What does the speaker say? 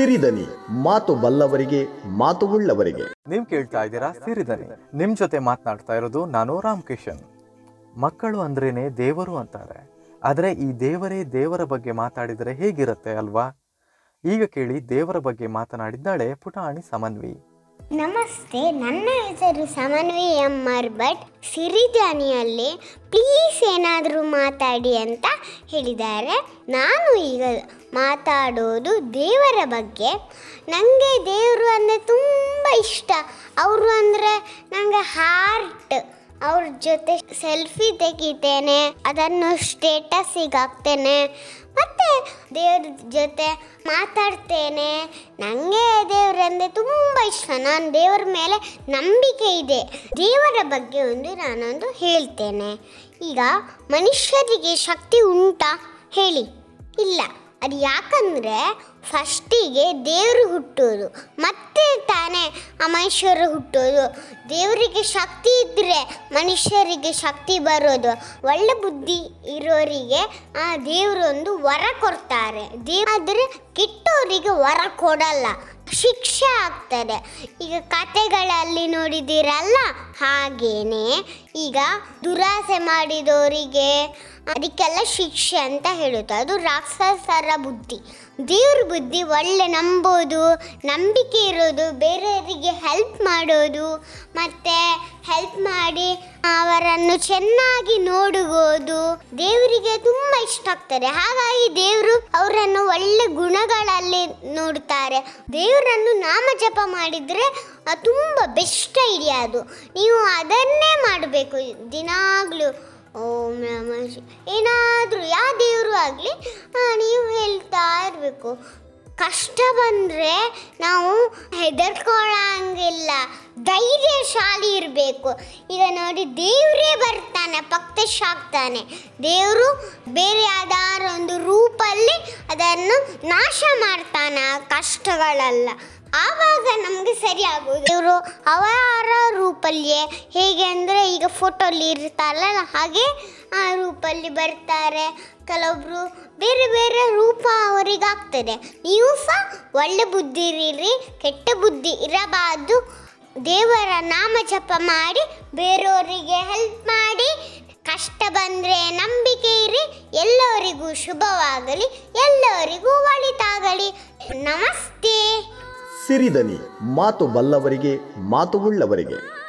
ಸಿರಿದನಿ, ಮಾತು ಬಲ್ಲವರಿಗೆ, ಮಾತು ಉಳ್ಳವರಿಗೆ. ನೀವು ಕೇಳ್ತಾ ಇದ್ದೀರಾ ಸಿರಿದನಿ. ನಿಮ್ ಜೊತೆ ಮಾತನಾಡ್ತಾ ಇರೋದು ನಾನು ರಾಮ್ ಕಿಶನ್ ಮಕ್ಕಳು ಅಂದ್ರೇನೆ ದೇವರು ಅಂತಾರೆ. ಆದ್ರೆ ಈ ದೇವರೇ ದೇವರ ಬಗ್ಗೆ ಮಾತಾಡಿದರೆ ಹೇಗಿರುತ್ತೆ ಅಲ್ವಾ? ಈಗ ಕೇಳಿ ದೇವರ ಬಗ್ಗೆ ಮಾತನಾಡಿದ್ದಾಳೆ ಪುಟಾಣಿ ಸಮನ್ವಿ. ನಮಸ್ತೆ, ನನ್ನ ಹೆಸರು ಸಮನ್ವಿ ಎಂ ಆರ್ ಭಟ್. ಸಿರಿಧಾನಿಯಲ್ಲಿ ಪ್ಲೀಸ್ ಏನಾದರೂ ಮಾತಾಡಿ ಅಂತ ಹೇಳಿದ್ದಾರೆ. ನಾನು ಈಗ ಮಾತಾಡೋದು ದೇವರ ಬಗ್ಗೆ. ನನಗೆ ದೇವರು ಅಂದರೆ ತುಂಬ ಇಷ್ಟ. ಅವರು ಅಂದರೆ ನನಗೆ ಹಾರ್ಟ್ ಅವ್ರ ಜೊತೆ ಸೆಲ್ಫಿ ತೆಗಿತೇನೆ, ಅದನ್ನು ಸ್ಟೇಟಸ್ಸಿಗೆ ಹಾಕ್ತೇನೆ, ಮತ್ತೆ ದೇವ್ರ ಜೊತೆ ಮಾತಾಡ್ತೇನೆ. ನನಗೆ ದೇವರಂದ್ರೆ ತುಂಬ ಇಷ್ಟ. ನಾನು ದೇವರ ಮೇಲೆ ನಂಬಿಕೆ ಇದೆ. ದೇವರ ಬಗ್ಗೆ ಒಂದು ನಾನೊಂದು ಹೇಳ್ತೇನೆ. ಈಗ ಮನುಷ್ಯರಿಗೆ ಶಕ್ತಿ ಉಂಟಾ ಹೇಳಿ? ಇಲ್ಲ. ಅದು ಯಾಕಂದರೆ ಫಸ್ಟಿಗೆ ದೇವರು ಹುಟ್ಟೋದು, ಮತ್ತೆ ತಾನೇ ಮನುಷ್ಯರು ಹುಟ್ಟೋದು. ದೇವರಿಗೆ ಶಕ್ತಿ ಇದ್ದರೆ ಮನುಷ್ಯರಿಗೆ ಶಕ್ತಿ ಬರೋದು. ಒಳ್ಳೆ ಬುದ್ಧಿ ಇರೋರಿಗೆ ಆ ದೇವರೊಂದು ವರ ಕೊಡ್ತಾರೆ. ದೇವಾದರೆ ಕೆಟ್ಟವರಿಗೆ ವರ ಕೊಡಲ್ಲ. ಶಿಕ್ಷೆ ಆಗ್ತದೆ. ಈಗ ಕತೆಗಳಲ್ಲಿ ನೋಡಿದ್ದೀರಲ್ಲ ಹಾಗೇನೆ. ಈಗ ದುರಾಸೆ ಮಾಡಿದವರಿಗೆ ಅದಕ್ಕೆಲ್ಲ ಶಿಕ್ಷೆ ಅಂತ ಹೇಳುತ್ತೆ. ಅದು ರಾಕ್ಷಸರ ಬುದ್ಧಿ. ದೇವ್ರ ಬುದ್ಧಿ ಒಳ್ಳೆ ನಂಬೋದು, ನಂಬಿಕೆ ಇರೋದು, ಬೇರೆಯವರಿಗೆ ಹೆಲ್ಪ್ ಮಾಡೋದು, ಮತ್ತು ಹೆಲ್ಪ್ ಮಾಡಿ ಅವರನ್ನು ಚೆನ್ನಾಗಿ ನೋಡುವುದು ದೇವರಿಗೆ ತುಂಬ ಇಷ್ಟ ಆಗ್ತದೆ. ಹಾಗಾಗಿ ದೇವರು ಅವರನ್ನು ನೋಡ್ತಾರೆ. ದೇವರನ್ನು ನಾಮ ಜಪ ಮಾಡಿದರೆ ತುಂಬ ಬೆಸ್ಟ್ ಐಡಿಯಾ ಅದು. ನೀವು ಅದನ್ನೇ ಮಾಡಬೇಕು. ದಿನಾಗಲೂ ಓಂ ನಮ ಏನಾದರೂ ಯಾವ ದೇವರು ಆಗಲಿ ನೀವು ಹೇಳ್ತಾ ಇರಬೇಕು. ಕಷ್ಟ ಬಂದರೆ ನಾವು ಹೆದರ್ಕೊಳ್ಳಂಗಿಲ್ಲ. ಧೈರ್ಯಶಾಲಿ ಇರಬೇಕು. ಈಗ ನೋಡಿ, ದೇವರೇ ಬರ್ತಾನೆ ಪಕ್ತಶಾಗ್ತಾನೆ ದೇವರು ಬೇರೆ ಯಾವ್ದಾರ ಒಂದು ರೂಪಲ್ಲಿ ಅದನ್ನು ನಾಶ ಮಾಡ್ತಾನೆ ಕಷ್ಟಗಳೆಲ್ಲ. ಆವಾಗ ನಮಗೆ ಸರಿ ಆಗೋದು ಇವರು ಅವರ ರೂಪಲ್ಲಿಯೇ ಹೇಗೆ ಅಂದರೆ ಈಗ ಫೋಟೋಲಿ ಇರ್ತಾರಲ್ಲ, ಹಾಗೆ ಆ ರೂಪಲ್ಲಿ ಬರ್ತಾರೆ. ಕೆಲವೊಬ್ರು ಬೇರೆ ಬೇರೆ ರೂಪ ಅವರಿಗೆ ಆಗ್ತದೆ ನೀವು ಸಹ ಒಳ್ಳೆ ಬುದ್ಧಿ ಇರಿ ಕೆಟ್ಟ ಬುದ್ಧಿ ಇರಬಾರ್ದು. ದೇವರ ನಾಮ ಜಪ ಮಾಡಿ, ಬೇರೆಯವರಿಗೆ ಹೆಲ್ಪ್ ಮಾಡಿ, ಕಷ್ಟ ಬಂದರೆ ನಂಬಿಕೆ ಇರಿ ಎಲ್ಲರಿಗೂ ಶುಭವಾಗಲಿ ಎಲ್ಲರಿಗೂ ಒಳಿತಾಗಲಿ. ನಮಸ್ತೆ. ಸಿರಿದನಿ ಮಾತು ಬಲ್ಲವರಿಗೆ ಮಾತು ಉಳ್ಳವರಿಗೆ